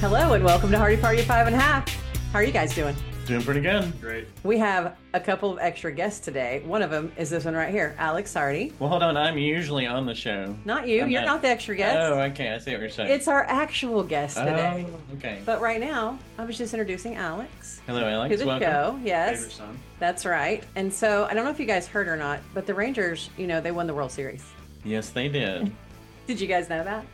Hello and welcome to Hardy Party Five and a Half. How are you guys doing? Doing pretty good. Great. We have a couple of extra guests today. One of them is this one right here, Alex Sardi. Well, hold on. I'm usually on the show. Not you. I'm You're not the extra guest. Oh, okay. I see what you're saying. It's our actual guest oh, today. Oh, okay. But right now, I was just introducing Alex Hello, to Alex. the Welcome. show. Favorite Yes, son. that's right. And so I don't know if you guys heard or not, but the Rangers, you know, they won the World Series. Yes, they did. Did you guys know that?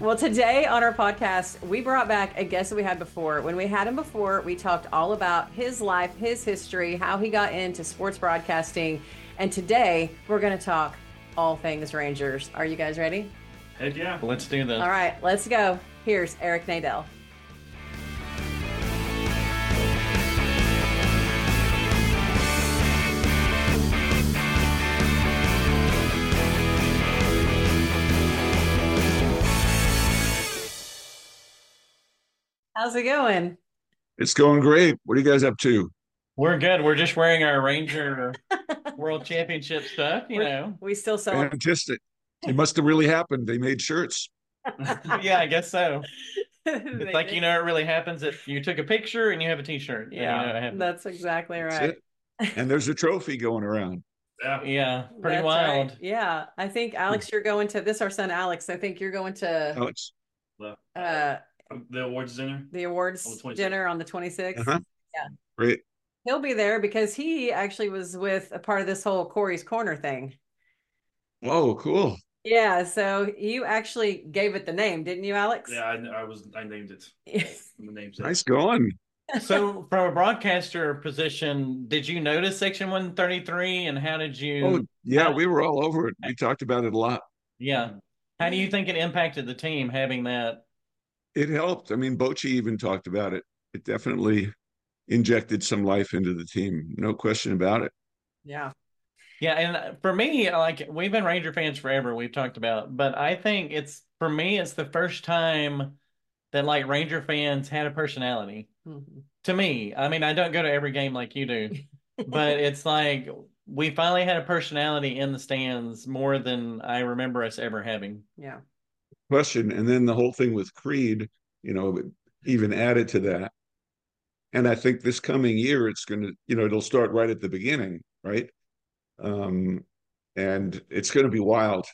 Well, today on our podcast, we brought back a guest that we had before. When we had him before, we talked all about his life, his history, how he got into sports broadcasting. And today, we're going to talk all things Rangers. Are you guys ready? Heck yeah. Let's do this. All right, let's go. Here's Eric Nadel. How's it going? It's going great. What are you guys up to? We're good. We're just wearing our Ranger World Championship stuff, you know. We still celebrate. Fantastic. It must have really happened. They made shirts. yeah, I guess so. It's like you know, it really happens if you took a picture and you have a T-shirt. then you know Yeah, that's exactly That's right. it. And there's a trophy going around. Yeah. yeah, pretty That's wild. right. Yeah, I think Alex, you're going to this. Our son Alex. I think you're going to Alex. uh, The awards dinner. the awards On the dinner on the 26th. Uh-huh. Yeah. Great. He'll be there because he actually was with a part of this whole Corey's Corner thing. Whoa, cool. Yeah, so you actually gave it the name, didn't you, Alex? Yeah, I, I was. I named it. The name's Nice going. So, from a broadcaster position, did you notice Section 133, and how did you? Oh, yeah, we were all over it. We talked about it a lot. Yeah. How do you think it impacted the team having that? It helped. I mean, Bochy even talked about it. It definitely injected some life into the team. No question about it. yeah. Yeah, and for me, like we've been Ranger fans forever, we've talked about, but I think it's for me, it's the first time that like Ranger fans had a personality. Mhm. To me, I mean, I don't go to every game like you do, but it's like we finally had a personality in the stands more than I remember us ever having. Yeah. Question. And then the whole thing with Creed, you know, even added to that. And I think this coming year, it's going to, you know, it'll start right at the beginning, right? Um, and it's going to be wild.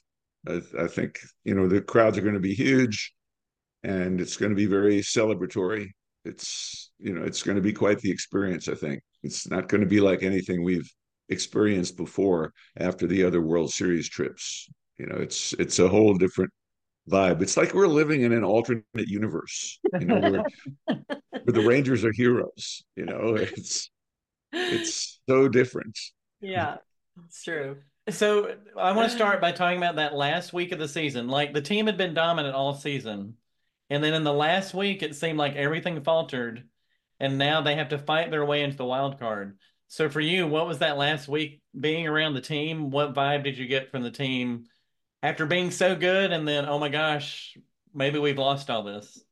I, I think, you know, the crowds are going to be huge and it's going to be very celebratory. It's, you know, it's going to be quite the experience, I think. It's not going to be like anything we've experienced before after the other World Series trips. You know, it's it's a whole different vibe. It's like we're living in an alternate universe. You know, where, where the Rangers are heroes. You know, it's it's so different. yeah, it's true. So I want to start by talking about that last week of the season. Like the team had been dominant all season, and then in the last week, it seemed like everything faltered, and now they have to fight their way into the wild card. So for you, what was that last week being around the team? What vibe did you get from the team after being so good, and then oh my gosh, maybe we've lost all this?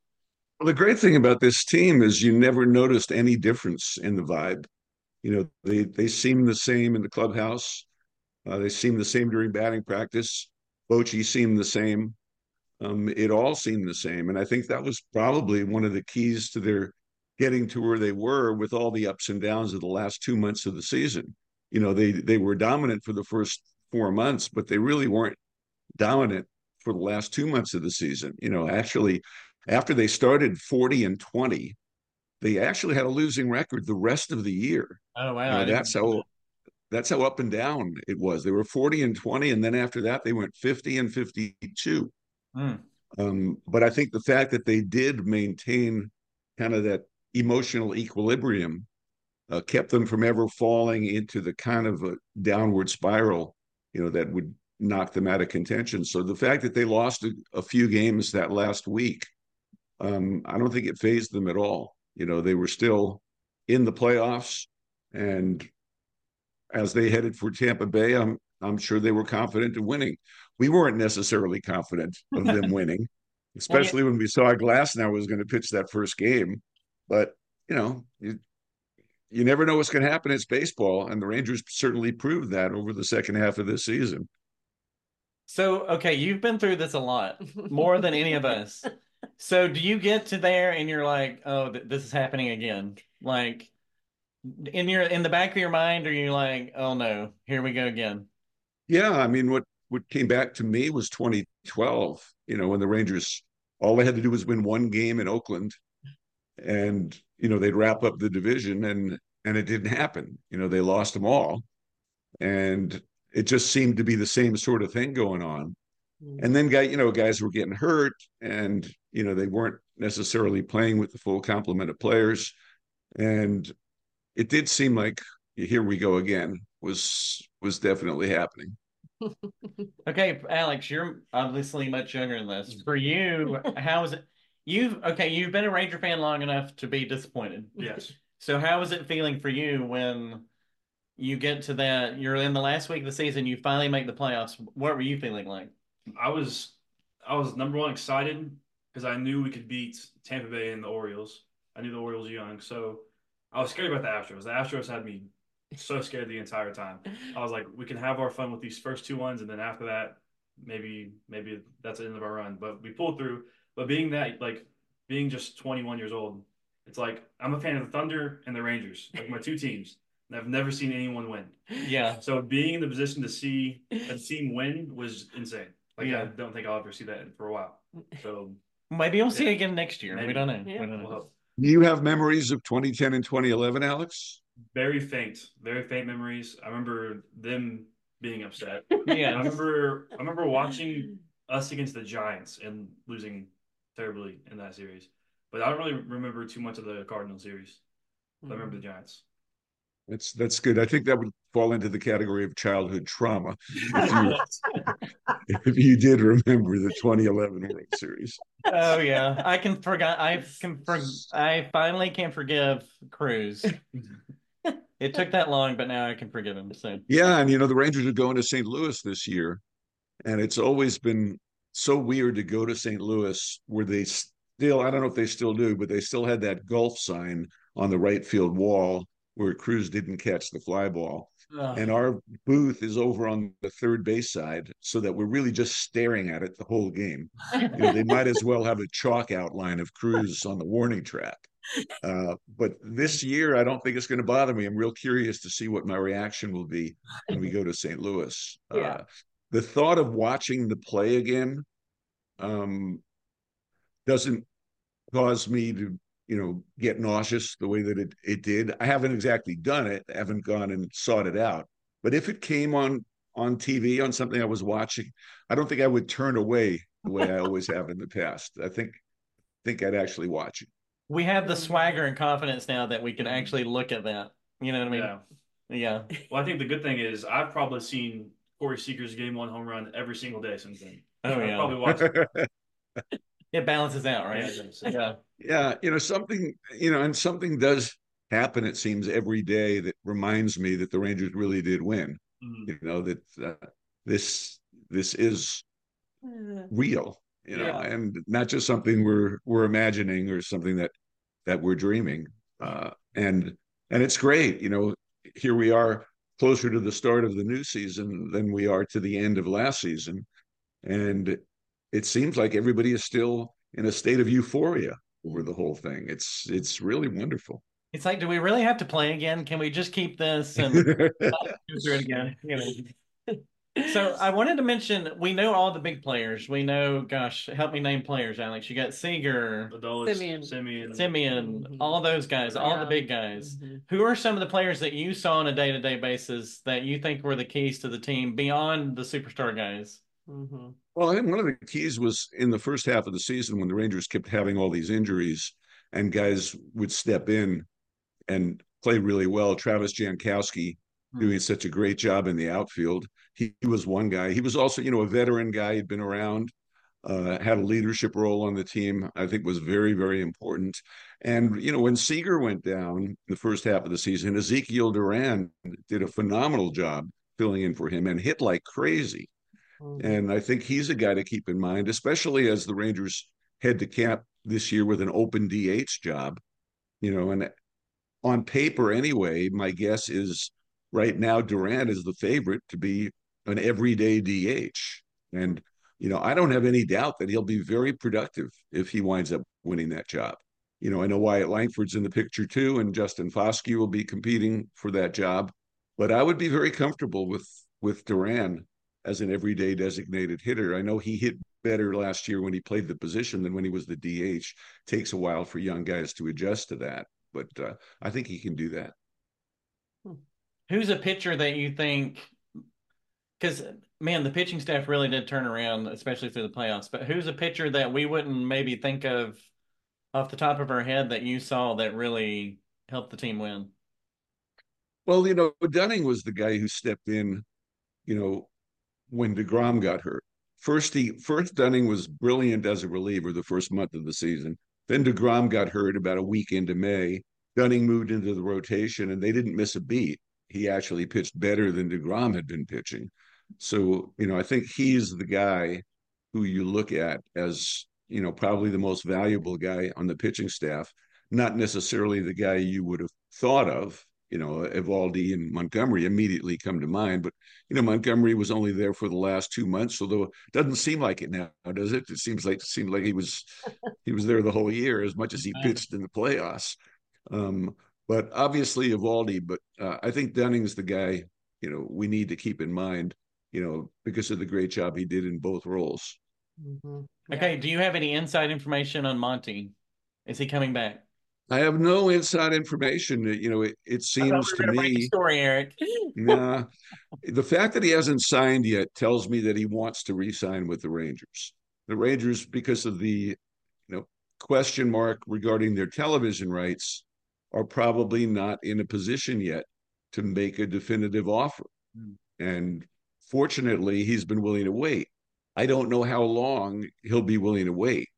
Well, the great thing about this team is you never noticed any difference in the vibe. You know, they they seem the same in the clubhouse. Uh, they seem the same during batting practice. Bochy seemed the same. Um, it all seemed the same, and I think that was probably one of the keys to their getting to where they were with all the ups and downs of the last two months of the season. You know, they they were dominant for the first four months, but they really weren't dominant for the last two months of the season. You know, actually, after they started 40 and 20, they actually had a losing record the rest of the year. Oh wow, You know, I didn't that's how that's how up and down it was. They were 40 and 20, and then after that, they went 50 and 52. that. Hmm. Um, but I think the fact that they did maintain kind of that emotional equilibrium uh, kept them from ever falling into the kind of a downward spiral, you know, that would knock them out of contention. So the fact that they lost a, a few games that last week, um, I don't think it phased them at all. You know, they were still in the playoffs, and as they headed for Tampa Bay, I'm I'm sure they were confident in winning. We weren't necessarily confident of them winning, especially when we saw Glasnow was going to pitch that first game. But you know, it, you never know what's going to happen. It's baseball, and the Rangers certainly proved that over the second half of this season. So, okay, you've been through this a lot, more than any of us. So, do you get to there and you're like, "Oh, th- this is happening again"? Like in your in the back of your mind, are you like, "Oh no, here we go again"? Yeah, I mean, what what came back to me was 2012. You know, when the Rangers all they had to do was win one game in Oakland, and you know they'd wrap up the division, and and it didn't happen. You know, they lost them all, and it just seemed to be the same sort of thing going on. Mm. And then guy, you know, guys were getting hurt, and you know they weren't necessarily playing with the full complement of players, and it did seem like here we go again was was definitely happening. Okay, Alex, you're obviously much younger than this. For you, how is it? You've okay, you've been a Ranger fan long enough to be disappointed. Yes. So how is it feeling for you when you get to that? You're in the last week of the season. You finally make the playoffs. What were you feeling like? I was I was number one excited because I knew we could beat Tampa Bay and the Orioles. I knew the Orioles were young, so I was scared about the Astros. The Astros had me so scared the entire time. I was like, we can have our fun with these first two ones, and then after that, maybe maybe that's the end of our run. But we pulled through. But being that like being just 21 years old, it's like I'm a fan of the Thunder and the Rangers, like my two teams. And I've never seen anyone win. Yeah. So being in the position to see a team win was insane. Like Yeah. I don't think I'll ever see that for a while. So Maybe we'll see it again next year. We Maybe. don't know. Yeah. We don't we'll know. hope. Do you have memories of 2010 and 2011, Alex? Very faint, very faint memories. I remember them being upset. Yeah. I remember I remember watching us against the Giants and losing terribly in that series. But I don't really remember too much of the Cardinal series. I remember the mm-hmm. Giants. That's that's good. I think that would fall into the category of childhood trauma if you, if you did remember the 2011 World Series. Oh yeah. I can forgot. I can. For, I finally can forgive Cruz. It took that long, but now I can forgive him. So Yeah, and you know the Rangers are going to St. Louis this year, and it's always been so weird to go to St. Louis where they still I don't know if they still do, but they still had that golf sign on the right field wall where Cruz didn't catch the fly ball. And our booth is over on the third base side, so that we're really just staring at it the whole game. You know, they might as well have a chalk outline of Cruz on the warning track. Uh, but this year, I don't think it's going to bother me. I'm real curious to see what my reaction will be when we go to St. Louis. Yeah. Uh, the thought of watching the play again um, doesn't cause me to, you know, get nauseous the way that it, it did. I haven't exactly done it. I haven't gone and sought it out. But if it came on on TV on something I was watching, I don't think I would turn away the way I always have in the past. I think think I'd actually watch it. we have the swagger and confidence now that we can actually look at that. You know what I mean? Yeah. Yeah. Well, I think the good thing is I've probably seen Corey Seager's game one home run every single day since then. Oh I've yeah. probably watched it. It balances out, right? Yeah. Yeah. yeah, you know, something, you know, and something does happen, it seems, every day that reminds me that the Rangers really did win. Mhm. You know, that uh, this this is real, you know, Yeah. and not just something we're we're imagining or something that that we're dreaming. Uh, and and it's great, you know. Here we are closer to the start of the new season than we are to the end of last season, and it seems like everybody is still in a state of euphoria over the whole thing. It's it's really wonderful. It's like, do we really have to play again? Can we just keep this and go through it again? You know. So I wanted to mention we know all the big players. We know, gosh, help me name players, Alex. You got Seager, Adolis, Semien. Semien, Semien, Mhm. all those guys, all the big guys. Mhm. Who are some of the players that you saw on a day to day basis that you think were the keys to the team beyond the superstar guys? Mhm. Well, I think one of the keys was in the first half of the season when the Rangers kept having all these injuries and guys would step in and play really well. Travis Jankowski Hmm. doing such a great job in the outfield. He, he was one guy. He was also, you know, a veteran guy. He'd been around, uh, had a leadership role on the team. I think was very, very important. And you know, when Seager went down the first half of the season, Ezekiel Duran did a phenomenal job filling in for him and hit like crazy. Mhm. And I think he's a guy to keep in mind, especially as the Rangers head to camp this year with an open DH job. You know, and on paper anyway, my guess is right now Duran is the favorite to be an everyday DH. And, you know, I don't have any doubt that he'll be very productive if he winds up winning that job. You know, I know Wyatt Langford's in the picture too, and Justin Foscue will be competing for that job. But I would be very comfortable with with Duran as an everyday designated hitter. I know he hit better last year when he played the position than when he was the DH. Takes a while for young guys to adjust to that, but uh, I think he can do that. Who's a pitcher that you think? Because man, the pitching staff really did turn around, especially through the playoffs. But who's a pitcher that we wouldn't maybe think of off the top of our head that you saw that really helped the team win? Well, you know, Dunning was the guy who stepped in, you know, when DeGrom got hurt. First, he first Dunning was brilliant as a reliever the first month of the season. Then DeGrom got hurt about a week into May. Dunning moved into the rotation, and they didn't miss a beat. He actually pitched better than DeGrom had been pitching. So, you know, I think he's the guy who you look at as, you know, probably the most valuable guy on the pitching staff, not necessarily the guy you would have thought of you know, Eovaldi and Montgomery immediately come to mind. But, you know, Montgomery was only there for the last two months, although it doesn't seem like it now, does it? It seems like it seemed like he was he was there the whole year as much as he pitched in the playoffs. Um, but obviously Eovaldi, but uh, I think Dunning's the guy, you know, we need to keep in mind, you know, because of the great job he did in both roles. Mm-hmm. Okay. Do you have any inside information on Monty? Is he coming back? I have no inside information. You know, it, it seems to me. Story, Eric. nah, the fact that he hasn't signed yet tells me that he wants to re-sign with the Rangers. The Rangers, because of the, you know, question mark regarding their television rights, are probably not in a position yet to make a definitive offer. Mm. And fortunately, he's been willing to wait. I don't know how long he'll be willing to wait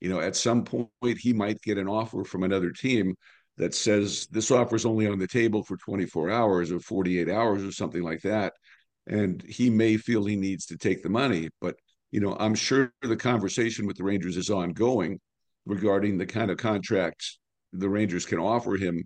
you know, at some point he might get an offer from another team that says this offer is only on the table for 24 hours or 48 hours or something like that. And he may feel he needs to take the money. But, you know, I'm sure the conversation with the Rangers is ongoing regarding the kind of contracts the Rangers can offer him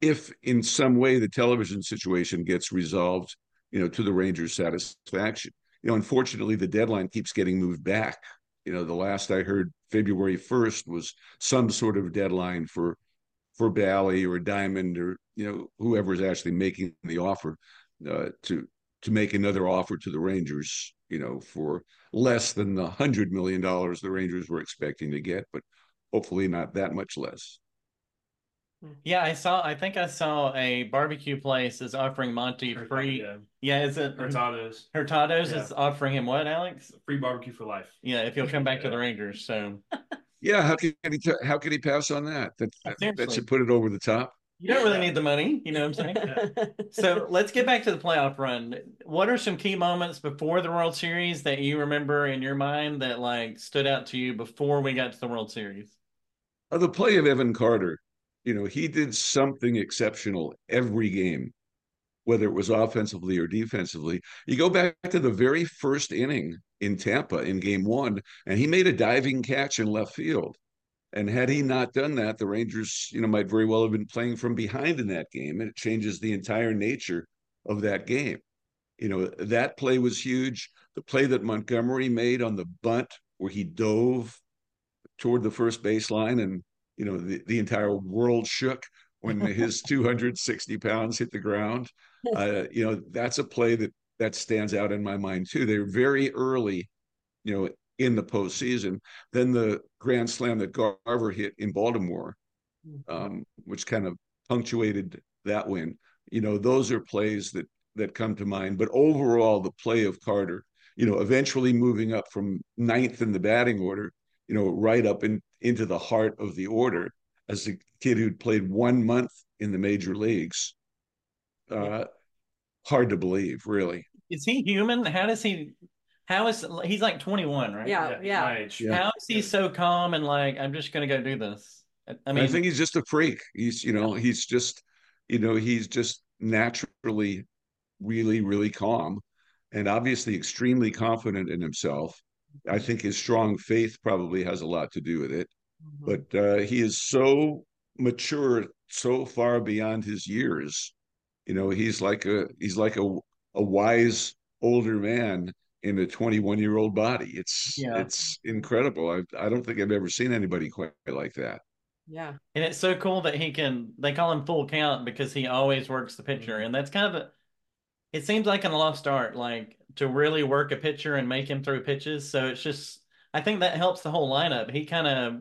if in some way the television situation gets resolved, you know, to the Rangers' satisfaction. You know, unfortunately, the deadline keeps getting moved back you know, the last I heard, February 1st was some sort of deadline for for Bally or Diamond or you know whoever's actually making the offer uh, to to make another offer to the Rangers. You know, for less than the hundred million dollars the Rangers were expecting to get, but hopefully not that much less. Yeah, I saw. I think I saw a barbecue place is offering Monty free. Yeah, yeah is it Hurtado's? Hurtado's yeah. is offering him what, Alex? Free barbecue for life. Yeah, if he'll come back yeah. to the Rangers. So. yeah, how can he? T- how can he pass on that? That that, that should put it over the top. You don't really need the money, you know what I'm saying? so let's get back to the playoff run. What are some key moments before the World Series that you remember in your mind that like stood out to you before we got to the World Series? Uh, the play of Evan Carter you know, he did something exceptional every game, whether it was offensively or defensively. You go back to the very first inning in Tampa in game one, and he made a diving catch in left field. And had he not done that, the Rangers, you know, might very well have been playing from behind in that game, and it changes the entire nature of that game. You know, that play was huge. The play that Montgomery made on the bunt, where he dove toward the first baseline and you know the, the entire world shook when his 260 pounds hit the ground. Uh, you know that's a play that that stands out in my mind too. They're very early you know in the postseason. Then the grand slam that garver hit in baltimore mm-hmm. um, which kind of punctuated that win. You know those are plays that that come to mind. But overall the play of carter you know eventually moving up from ninth in the batting order you know right up in into the heart of the order as a kid who'd played one month in the major leagues. Uh, hard to believe, really. Is he human? How does he? How is he's like 21, right? Yeah, yeah. yeah. How is he so calm and like I'm just gonna go do this? I mean, I think he's just a freak. He's you know he's just you know he's just naturally really really calm and obviously extremely confident in himself I think his strong faith probably has a lot to do with it. Mm-hmm. But uh, he is so mature so far beyond his years. You know, he's like a he's like a a wise older man in a 21 year old body. It's Yeah. it's incredible. I I don't think I've ever seen anybody quite like that. Yeah. And it's so cool that he can, they call him full count because he always works the pitcher. And that's kind of a, it seems like an lost art, like to really work a pitcher and make him throw pitches. So it's just, I think that helps the whole lineup. He kind of,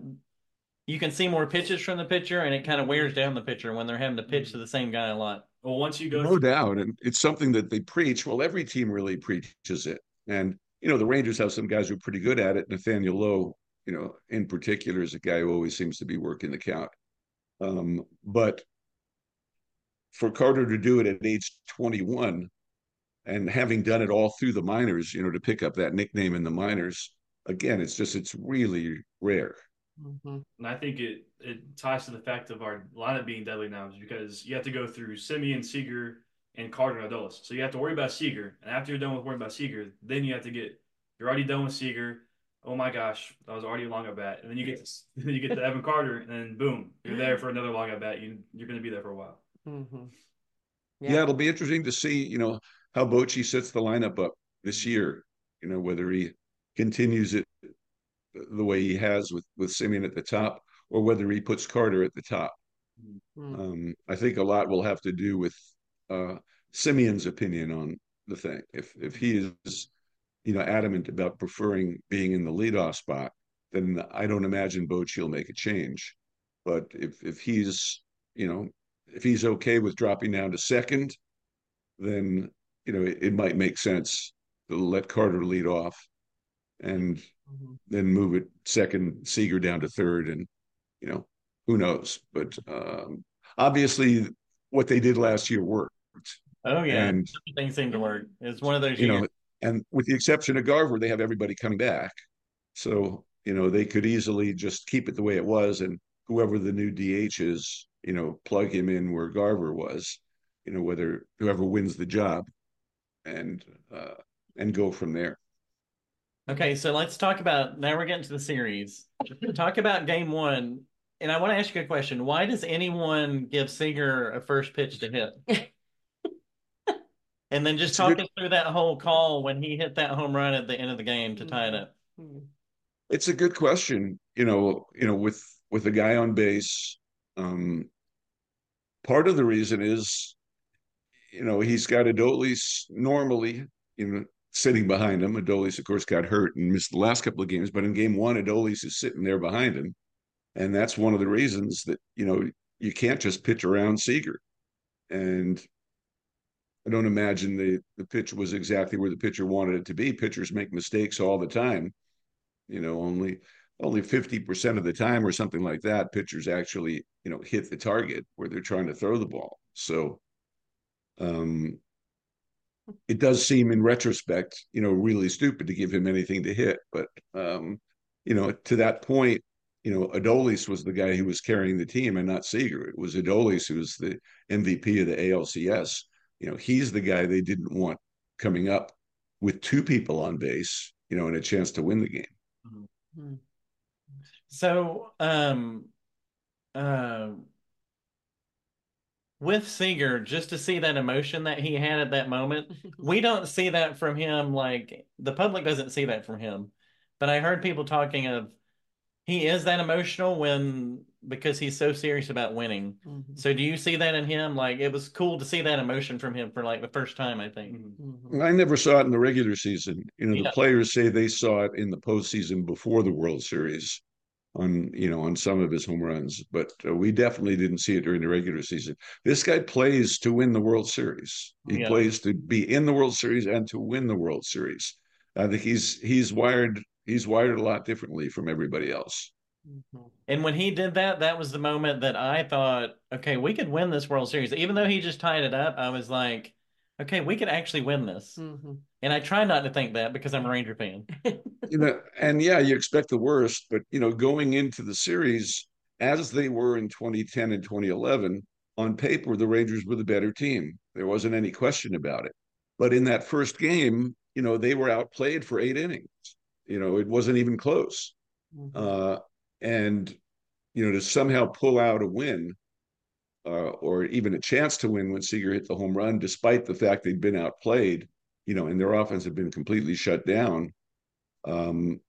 you can see more pitches from the pitcher and it kind of wears down the pitcher when they're having to pitch to the same guy a lot. Well, once you go, No doubt. And it's something that they preach. Well, every team really preaches it. And, you know, the Rangers have some guys who are pretty good at it. Nathaniel Lowe, you know, in particular, is a guy who always seems to be working the count. Um, but for Carter to do it at age 21 and having done it all through the minors, you know, to pick up that nickname in the minors, again, it's just, it's really rare. Mhm. and I think it it ties to the fact of our lineup being deadly now, is because you have to go through Semien, Seager, and Carter and Adolis. So you have to worry about Seager, and after you're done with worrying about Seager, then you have to get you're already done with Seager. Oh my gosh, that was already a long at bat, and then you get to, then you get to Evan Carter, and then boom, you're there for another long at bat. You you're going to be there for a while. Mhm. Yeah. it'll be interesting to see, you know, how Bochy sets the lineup up this year. You know, whether he continues it the way he has with with Semien at the top, or whether he puts Carter at the top. Mm. Um, I think a lot will have to do with uh, Semien's opinion on the thing. If if he is, you know, adamant about preferring being in the leadoff spot, then I don't imagine Bochy will make a change. But if if he's, you know, if he's okay with dropping down to second, then you know it, it might make sense to let Carter lead off, and Mhm. then move it second, Seager down to third, and you know who knows. But um, obviously, what they did last year worked, Oh, yeah. and Things seem to work. It's one of those you years. know, and with the exception of Garver, they have everybody coming back, so you know they could easily just keep it the way it was, and whoever the new DH is, you know, plug him in where Garver was, you know, whether whoever wins the job, and uh, and go from there. Okay, so let's talk about now we're getting to the series. Talk about game one. And I want to ask you a question. Why does anyone give Seager a first pitch to hit? and then just It's talk good- us through that whole call when he hit that home run at the end of the game to tie it up. Mhm. It's a good question. You know, you know, with with a guy on base, um, part of the reason is, you know, he's got Adolis normally, sitting behind him. Adolis, of course, got hurt and missed the last couple of games, but in game one, Adolis is sitting there behind him. And that's one of the reasons that, you know, you can't just pitch around Seager. And I don't imagine the the pitch was exactly where the pitcher wanted it to be. Pitchers make mistakes all the time. You know, only only 50% of the time or something like that, pitchers actually, you know, hit the target where they're trying to throw the ball. So um it does seem in retrospect, you know, really stupid to give him anything to hit. But um, you know, to that point, you know, Adolis was the guy who was carrying the team and not Seager. It was Adolis who was the MVP of the ALCS. You know, he's the guy they didn't want coming up with two people on base, you know, and a chance to win the game. Mhm. So, um, uh, with Seager, just to see that emotion that he had at that moment, we don't see that from him. Like the public doesn't see that from him. But I heard people talking of he is that emotional when because he's so serious about winning. Mhm. So do you see that in him? Like it was cool to see that emotion from him for like the first time, I think. Mhm. I never saw it in the regular season. You know, Yeah. the players say they saw it in the postseason before the World Series on, you know, on some of his home runs, but uh, we definitely didn't see it during the regular season. This guy plays to win the World Series. He Yeah. plays to be in the World Series and to win the World Series. I think he's he's wired he's wired a lot differently from everybody else. Mhm. And when he did that, that was the moment that I thought, okay, we could win this World Series. Even though he just tied it up, I was like, okay, we could actually win this. Mhm. And I try not to think that because I'm a Ranger fan. you know, and yeah, you expect the worst, but you know, going into the series as they were in 2010 and 2011, on paper, the Rangers were the better team. There wasn't any question about it. But in that first game, you know, they were outplayed for eight innings. You know, it wasn't even close. Mhm. Uh, and you know, to somehow pull out a win uh, or even a chance to win when Seager hit the home run, despite the fact they'd been outplayed, you know, and their offense had been completely shut down. Um,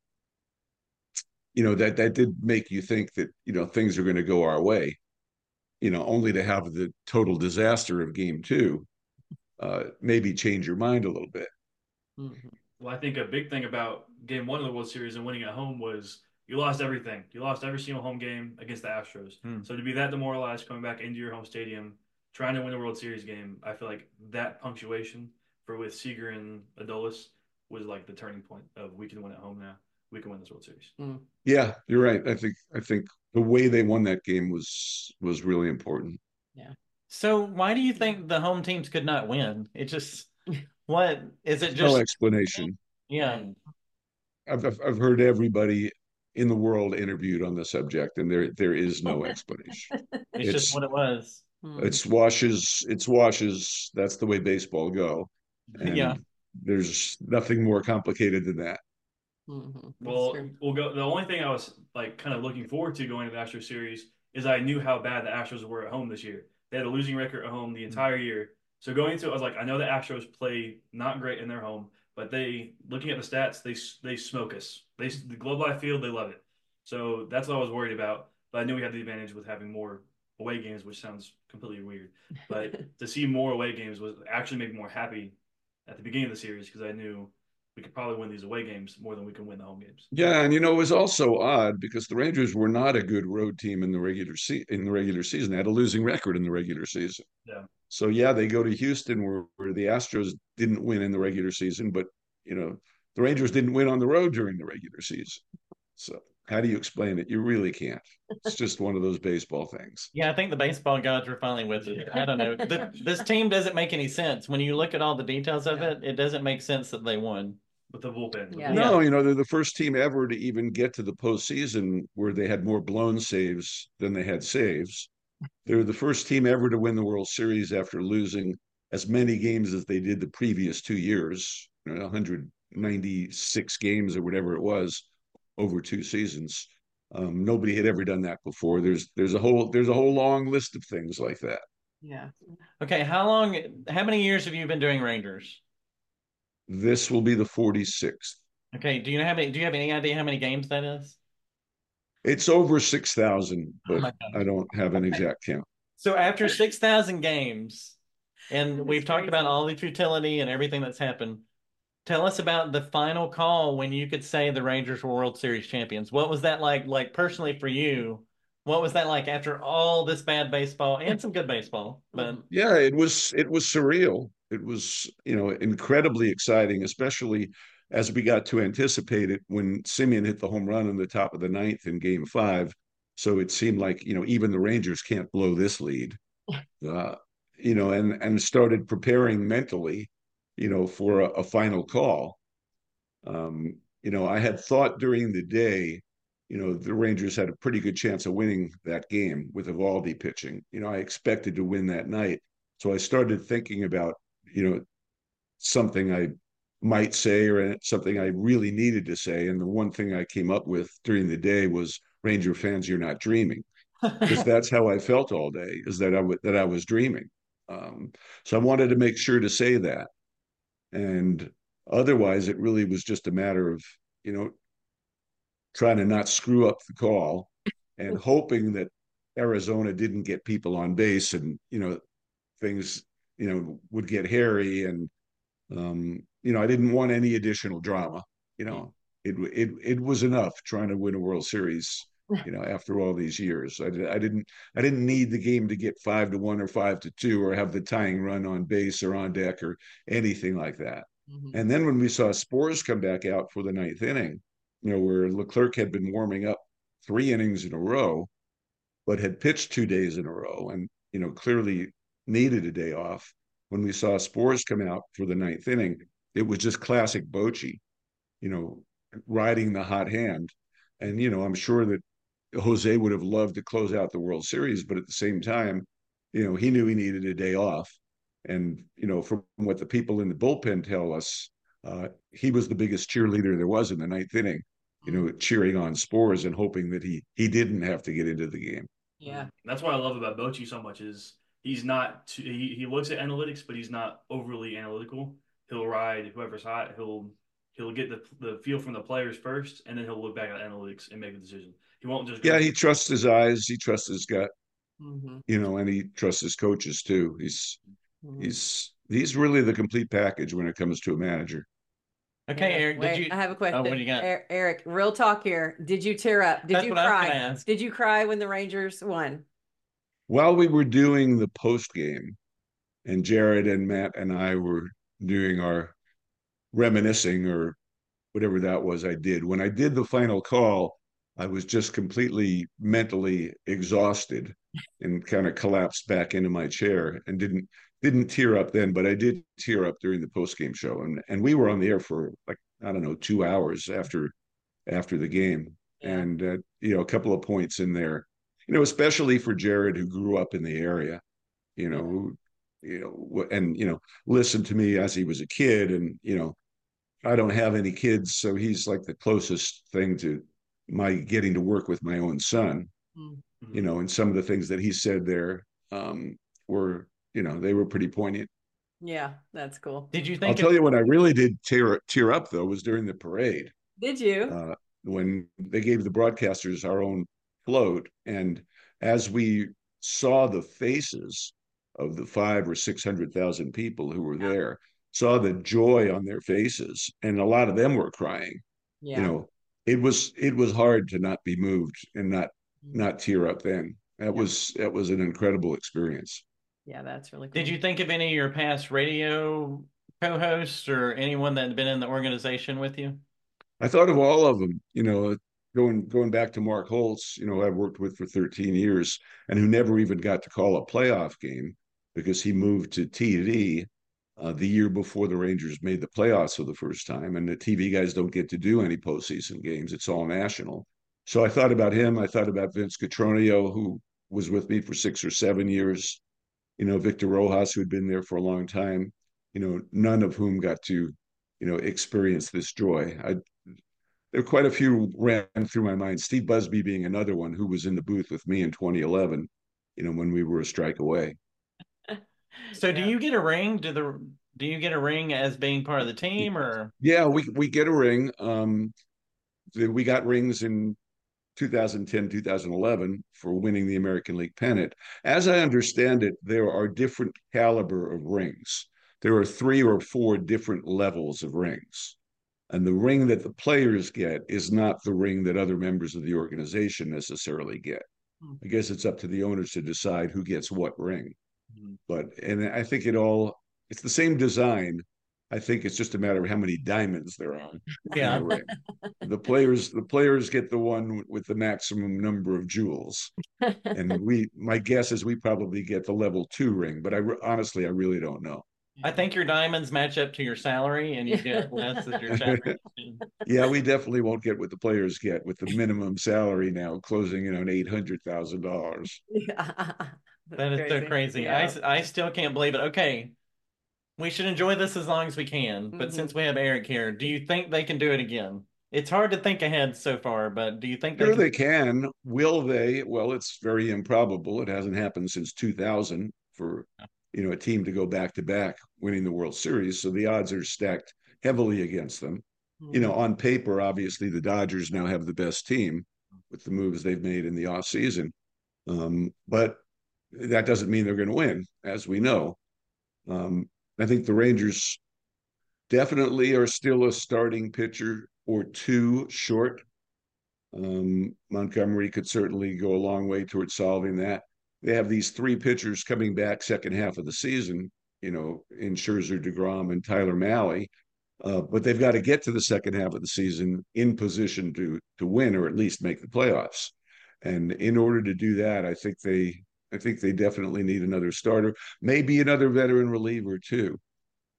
you know that that did make you think that you know things are going to go our way you know only to have the total disaster of game two uh maybe change your mind a little bit mm-hmm. well i think a big thing about game one of the world series and winning at home was you lost everything you lost every single home game against the astros hmm. so to be that demoralized coming back into your home stadium trying to win a world series game i feel like that punctuation for with seager and adolis was like the turning point of we can win at home now we can win this World Series. Mm. Yeah, you're right. I think I think the way they won that game was was really important. Yeah. So why do you think the home teams could not win? It just what is it just no explanation. Yeah. I've I've heard everybody in the world interviewed on the subject and there there is no explanation. it's, it's just what it was. Hmm. It's washes, it's washes. That's the way baseball go. And yeah. There's nothing more complicated than that. Mm-hmm. Well, we'll go. The only thing I was like kind of looking forward to going to the Astros series is I knew how bad the Astros were at home this year. They had a losing record at home the mm-hmm. entire mm-hmm. year. So going into it, I was like, I know the Astros play not great in their home, but they looking at the stats, they they smoke us. They the Globe Life Field, they love it. So that's what I was worried about. But I knew we had the advantage with having more away games, which sounds completely weird. But to see more away games was actually made me more happy at the beginning of the series because I knew we could probably win these away games more than we can win the home games. Yeah, and you know it was also odd because the Rangers were not a good road team in the regular se- in the regular season. They had a losing record in the regular season. Yeah. So yeah, they go to Houston where, where the Astros didn't win in the regular season, but you know the Rangers didn't win on the road during the regular season. So how do you explain it? You really can't. It's just one of those baseball things. Yeah, I think the baseball gods were finally with it. I don't know. The, this team doesn't make any sense when you look at all the details of it. It doesn't make sense that they won with the bullpen. Yeah. No, you know they're the first team ever to even get to the postseason where they had more blown saves than they had saves. They're the first team ever to win the World Series after losing as many games as they did the previous two years, you know, 196 games or whatever it was over two seasons. Um, nobody had ever done that before. There's there's a whole there's a whole long list of things like that. Yeah. Okay. How long? How many years have you been doing Rangers? This will be the 46th. Okay. Do you have any? Do you have any idea how many games that is? It's over six thousand, but oh I don't have an exact count. So after six thousand games, and we've talked about all the futility and everything that's happened tell us about the final call when you could say the Rangers were World Series champions. What was that like? Like personally for you, what was that like after all this bad baseball and some good baseball? But yeah, it was it was surreal. It was you know incredibly exciting, especially as we got to anticipate it when Semien hit the home run in the top of the ninth in Game Five. So it seemed like you know even the Rangers can't blow this lead. Uh, you know, and and started preparing mentally you know, for a, a final call. Um, you know, I had thought during the day, you know, the Rangers had a pretty good chance of winning that game with Eovaldi pitching. You know, I expected to win that night. So I started thinking about, you know, something I might say or something I really needed to say. And the one thing I came up with during the day was Ranger fans, you're not dreaming. Because that's how I felt all day, is that I w- that I was dreaming. Um, so I wanted to make sure to say that. And otherwise, it really was just a matter of, you know, trying to not screw up the call and hoping that Arizona didn't get people on base and, you know, things, you know, would get hairy. And, um, you know, I didn't want any additional drama. You know, it, it, it was enough trying to win a World Series you know after all these years. I, I didn't i didn't need the game to get five to one or five to two or have the tying run on base or on deck or anything like that. Mm-hmm. and then when we saw Sborz come back out for the ninth inning you know where leclerc had been warming up three innings in a row but had pitched two days in a row and you know clearly needed a day off when we saw Sborz come out for the ninth inning it was just classic Bochy, you know riding the hot hand. And you know i'm sure that Jose would have loved to close out the World Series, but at the same time, you know, he knew he needed a day off. And, you know, from what the people in the bullpen tell us, uh, he was the biggest cheerleader there was in the ninth inning. you know, cheering on Sborz and hoping that he he didn't have to get into the game. Yeah. That's what I love about Bochy so much is he's not too, he, he looks at analytics, but he's not overly analytical. He'll ride whoever's hot. He'll he'll get the the feel from the players first, and then he'll look back at analytics and make a decision. He won't just Yeah, he trusts his eyes, he trusts his gut, Mm-hmm. you know, and he trusts his coaches too. He's Mm-hmm. he's he's really the complete package when it comes to a manager. Okay, Yeah. Eric, Wait, did you? I have a question. Oh, what do you got? Er- Eric, real talk here. Did you tear up? Did That's you what I was cry? ask. Did you cry when the Rangers won? While we were doing the post game, and Jared and Matt and I were doing our reminiscing or whatever that was I did. When I did the final call, I was just completely mentally exhausted and kind of collapsed back into my chair and didn't didn't tear up then, but I did tear up during the post game show. And and we were on the air for like I don't know two hours after after the game, Yeah. and uh, you know a couple of points in there, you know, especially for Jared who grew up in the area, you know, who, you know, and you know listened to me as he was a kid, and you know I don't have any kids, so he's like the closest thing to my getting to work with my own son. Mm. You know, and some of the things that he said there um, were, you know, they were pretty poignant. Yeah, that's cool. Did you I'll think? tell you what I really did tear tear up though was during the parade Did you? uh, when they gave the broadcasters our own float, and as we saw the faces of the five or six hundred thousand people who were Yeah. there, saw the joy on their faces, and a lot of them were crying. yeah. you know it was it was hard to not be moved and not Mm. not tear up then that Yeah. was that was an incredible experience yeah, that's really cool. Did you think of any of your past radio co-hosts or anyone that had been in the organization with you? i thought of all of them you know going going back to mark holtz you know i've worked with for 13 years and who never even got to call a playoff game because he moved to tv uh, the year before the rangers made the playoffs for the first time and the tv guys don't get to do any postseason games it's all national so i thought about him i thought about vince Cotroneo, who was with me for six or seven years you know, Victor Rojas, who had been there for a long time, you know, none of whom got to, you know, experience this joy. I, there were quite a few ran through my mind. Steve Busby being another one who was in the booth with me in 2011, you know, when we were a strike away. So, do you get a ring? Do the do you get a ring as being part of the team, or Yeah, we we get a ring. Um, the, we got rings in 2010, 2011 for winning the American League pennant. As I understand it, there are different caliber of rings. There are three or four different levels of rings. And the ring that the players get is not the ring that other members of the organization necessarily get. Hmm. I guess it's up to the owners to decide who gets what ring. But and I think it all it's the same design. I think it's just a matter of how many diamonds there are yeah? the. The players the players get the one with the maximum number of jewels. And we my guess is we probably get the level 2 ring, but I honestly I really don't know. I think your diamonds match up to your salary, and you get less as your salary. Yeah, we definitely won't get what the players get with the minimum salary now closing in on $800,000. yeah. That is so crazy. I, Yeah. s- I still can't believe it. Okay. We should enjoy this as long as we can. But Mhm. since we have Eric here, do you think they can do it again? It's hard to think ahead so far, but do you think they Sure, can? they can. Will they? Well, it's very improbable. It hasn't happened since 2000 for you know a team to go back to back winning the World Series. So the odds are stacked heavily against them. You know, on paper, obviously the Dodgers now have the best team with the moves they've made in the offseason. Um, but that doesn't mean they're going to win, as we know. Um, I think the Rangers definitely are still a starting pitcher or two short um, Montgomery could certainly go a long way towards solving that. They have these three pitchers coming back second half of the season, you know, in Scherzer, DeGrom, and Tyler Mahle. Uh, but they've got to get to the second half of the season in position to to win or at least make the playoffs. And in order to do that, I think they I think they definitely need another starter, maybe another veteran reliever too.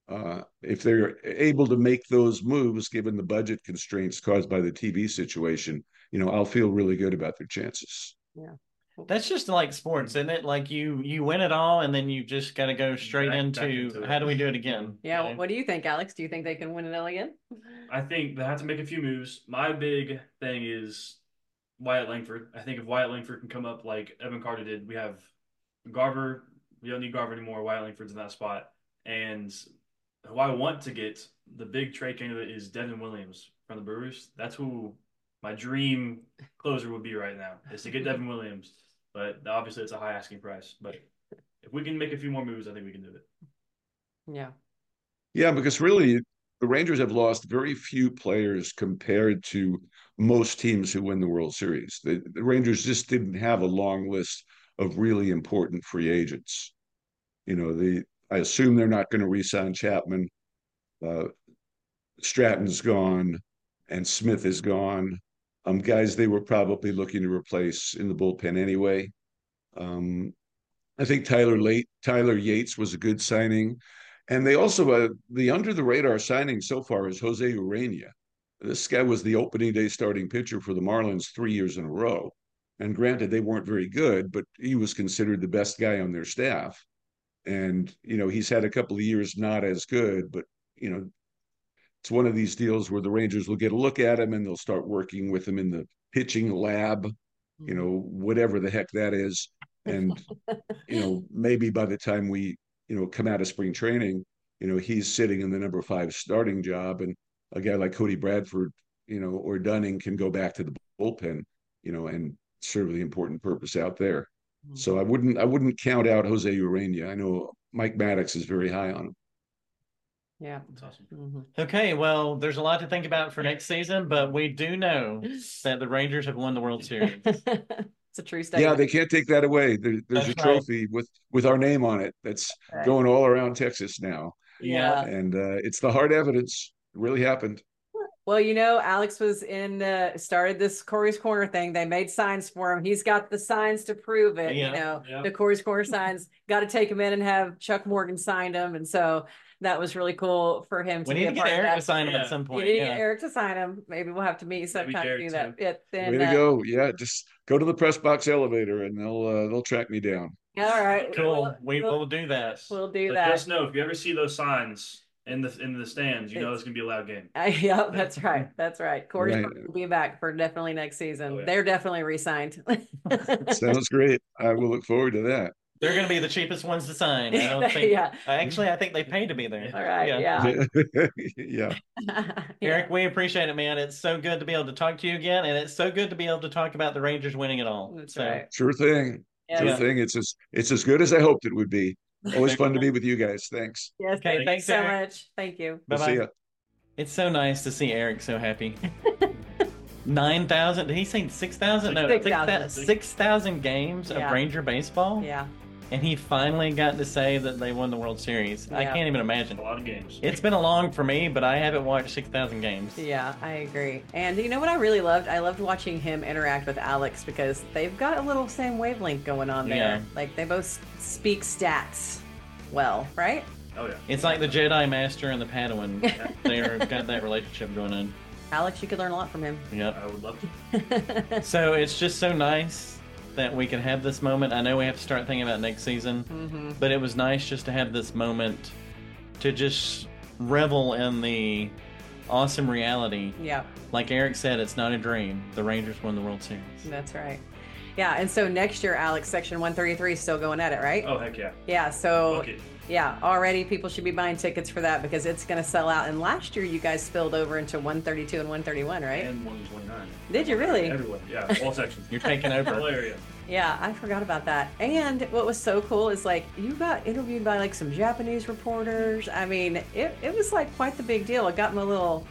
Uh, if they're able to make those moves, given the budget constraints caused by the TV situation, you know, I'll feel really good about their chances. Yeah. That's just like sports, isn't it? Like you you win it all, and then you just got to go straight Back- into, back into how do we do it again? Yeah. You? What do you think, Alex? Do you think they can win it all again? I think they have to make a few moves. My big thing is Wyatt Langford. I think if Wyatt Langford can come up like Evan Carter did, we have Garver. We don't need Garver anymore. Wyatt Langford's in that spot. And who I want to get, the big trade candidate is Devin Williams from the Brewers. That's who my dream closer would be right now, is to get Devin Williams. But obviously, it's a high asking price. But if we can make a few more moves, I think we can do it. Yeah. Yeah, because really the Rangers have lost very few players compared to most teams who win the World Series. The, the Rangers just didn't have a long list of really important free agents. You know, the I assume they're not going to re-sign Chapman. Uh, Stratton's gone, and Smith is gone. Um, guys, they were probably looking to replace in the bullpen anyway. Um, I think Tyler late Tyler Yates was a good signing. And they also uh, the under the radar signing so far is Jose Ureña. This guy was the opening day starting pitcher for the Marlins three years in a row. And granted, they weren't very good, but he was considered the best guy on their staff. And you know, he's had a couple of years not as good, but you know, it's one of these deals where the Rangers will get a look at him and they'll start working with him in the pitching lab, you know, whatever the heck that is. And you know, maybe by the time we you know come out of spring training, you know he's sitting in the number five starting job, and a guy like Cody Bradford, you know, or Dunning can go back to the bullpen, you know, and serve the important purpose out there. Mm-hmm. So I wouldn't I wouldn't count out Jose Ureña. I know Mike Maddux is very high on him. Yeah. That's awesome. Mhm. Okay, well, there's a lot to think about for next season, but we do know that the Rangers have won the World Series. it's a true statement. Yeah, they can't take that away. There, there's That's a right. trophy with with our name on it that's Right. going all around Texas now, Yeah. and uh, it's the hard evidence. It really happened. Well, you know, Alex was in uh started this Corey's Corner thing. They made signs for him. He's got the signs to prove it. Yeah, you know, yeah. the Corey's Corner signs. Got to take him in and have Chuck Morgan signed them, and so that was really cool for him to We be need a to get part of Eric that. to sign him Yeah. at some You point. need to get Eric to sign him. Maybe we'll have to meet sometime to Derek do too. that. It, then, Way to uh, go! Yeah, just go to the press box elevator, and they'll uh, they'll track me down. All right, Cool. We'll, We we'll, do that. we'll do But that. just know if you ever see those signs in the in the stands, you know it's gonna be a loud game. Uh, yeah, that's right. That's right. Corey right. will be back for definitely next season. Oh, yeah. They're definitely re-signed. Sounds great. I will look forward to that. They're going to be the cheapest ones to sign. I don't think. yeah. Actually, I think they paid to be there. All right. Yeah. Yeah. yeah. Yeah. Eric, we appreciate it, man. It's so good to be able to talk to you again, and it's so good to be able to talk about the Rangers winning it all. That's so, right. Sure thing. Sure thing. It's as it's as good as I hoped it would be. Always fun to be with you guys. Thanks. Yes. Okay, thank you thanks, so Eric. much. Thank you. Bye We'll see bye. ya. It's so nice to see Eric so happy. 9,000, did he say 6,000? No, 6,000. 6,000 games Yeah. of Ranger baseball. Yeah. And he finally got to say that they won the World Series. I can't even imagine. A lot of games. It's been a long for me, but I haven't watched 6,000 games. Yeah, I agree. And you know what I really loved? I loved watching him interact with Alex because they've got a little same wavelength going on there. Yeah. Like they both speak stats well, right? Oh yeah. It's like the Jedi Master and the Padawan. They're got that relationship going on. Alex, you could learn a lot from him. Yeah, I would love to. So it's just so nice that we can have this moment. I know we have to start thinking about next season, hmm but it was nice just to have this moment to just revel in the awesome reality. Yeah, Like Eric said, it's not a dream. The Rangers won the World Series. that's right. Yeah, and so next year, Alex, Section 133 is still going at it, right? Oh heck yeah. Yeah, so Book it. Yeah, already people should be buying tickets for that because it's going to sell out. And last year, you guys spilled over into 132 and 131, right? And one twenty nine. Did you really? Everyone. Yeah. All sections. You're taking Whole over. area. Yeah, I forgot about that. And what was so cool is like you got interviewed by like some Japanese reporters. I mean, it, it was like quite the big deal. I got my little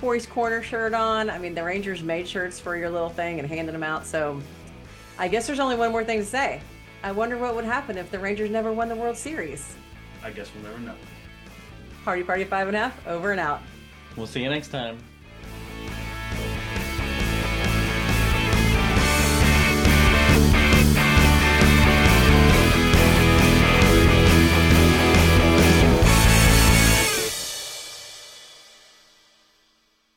Corey's Corner shirt on. I mean, the Rangers made shirts for your little thing and handed them out. So I guess there's only one more thing to say. I wonder what would happen if the Rangers never won the World Series. I guess we'll never know. Party Party Five and a Half, over and out. We'll see you next time.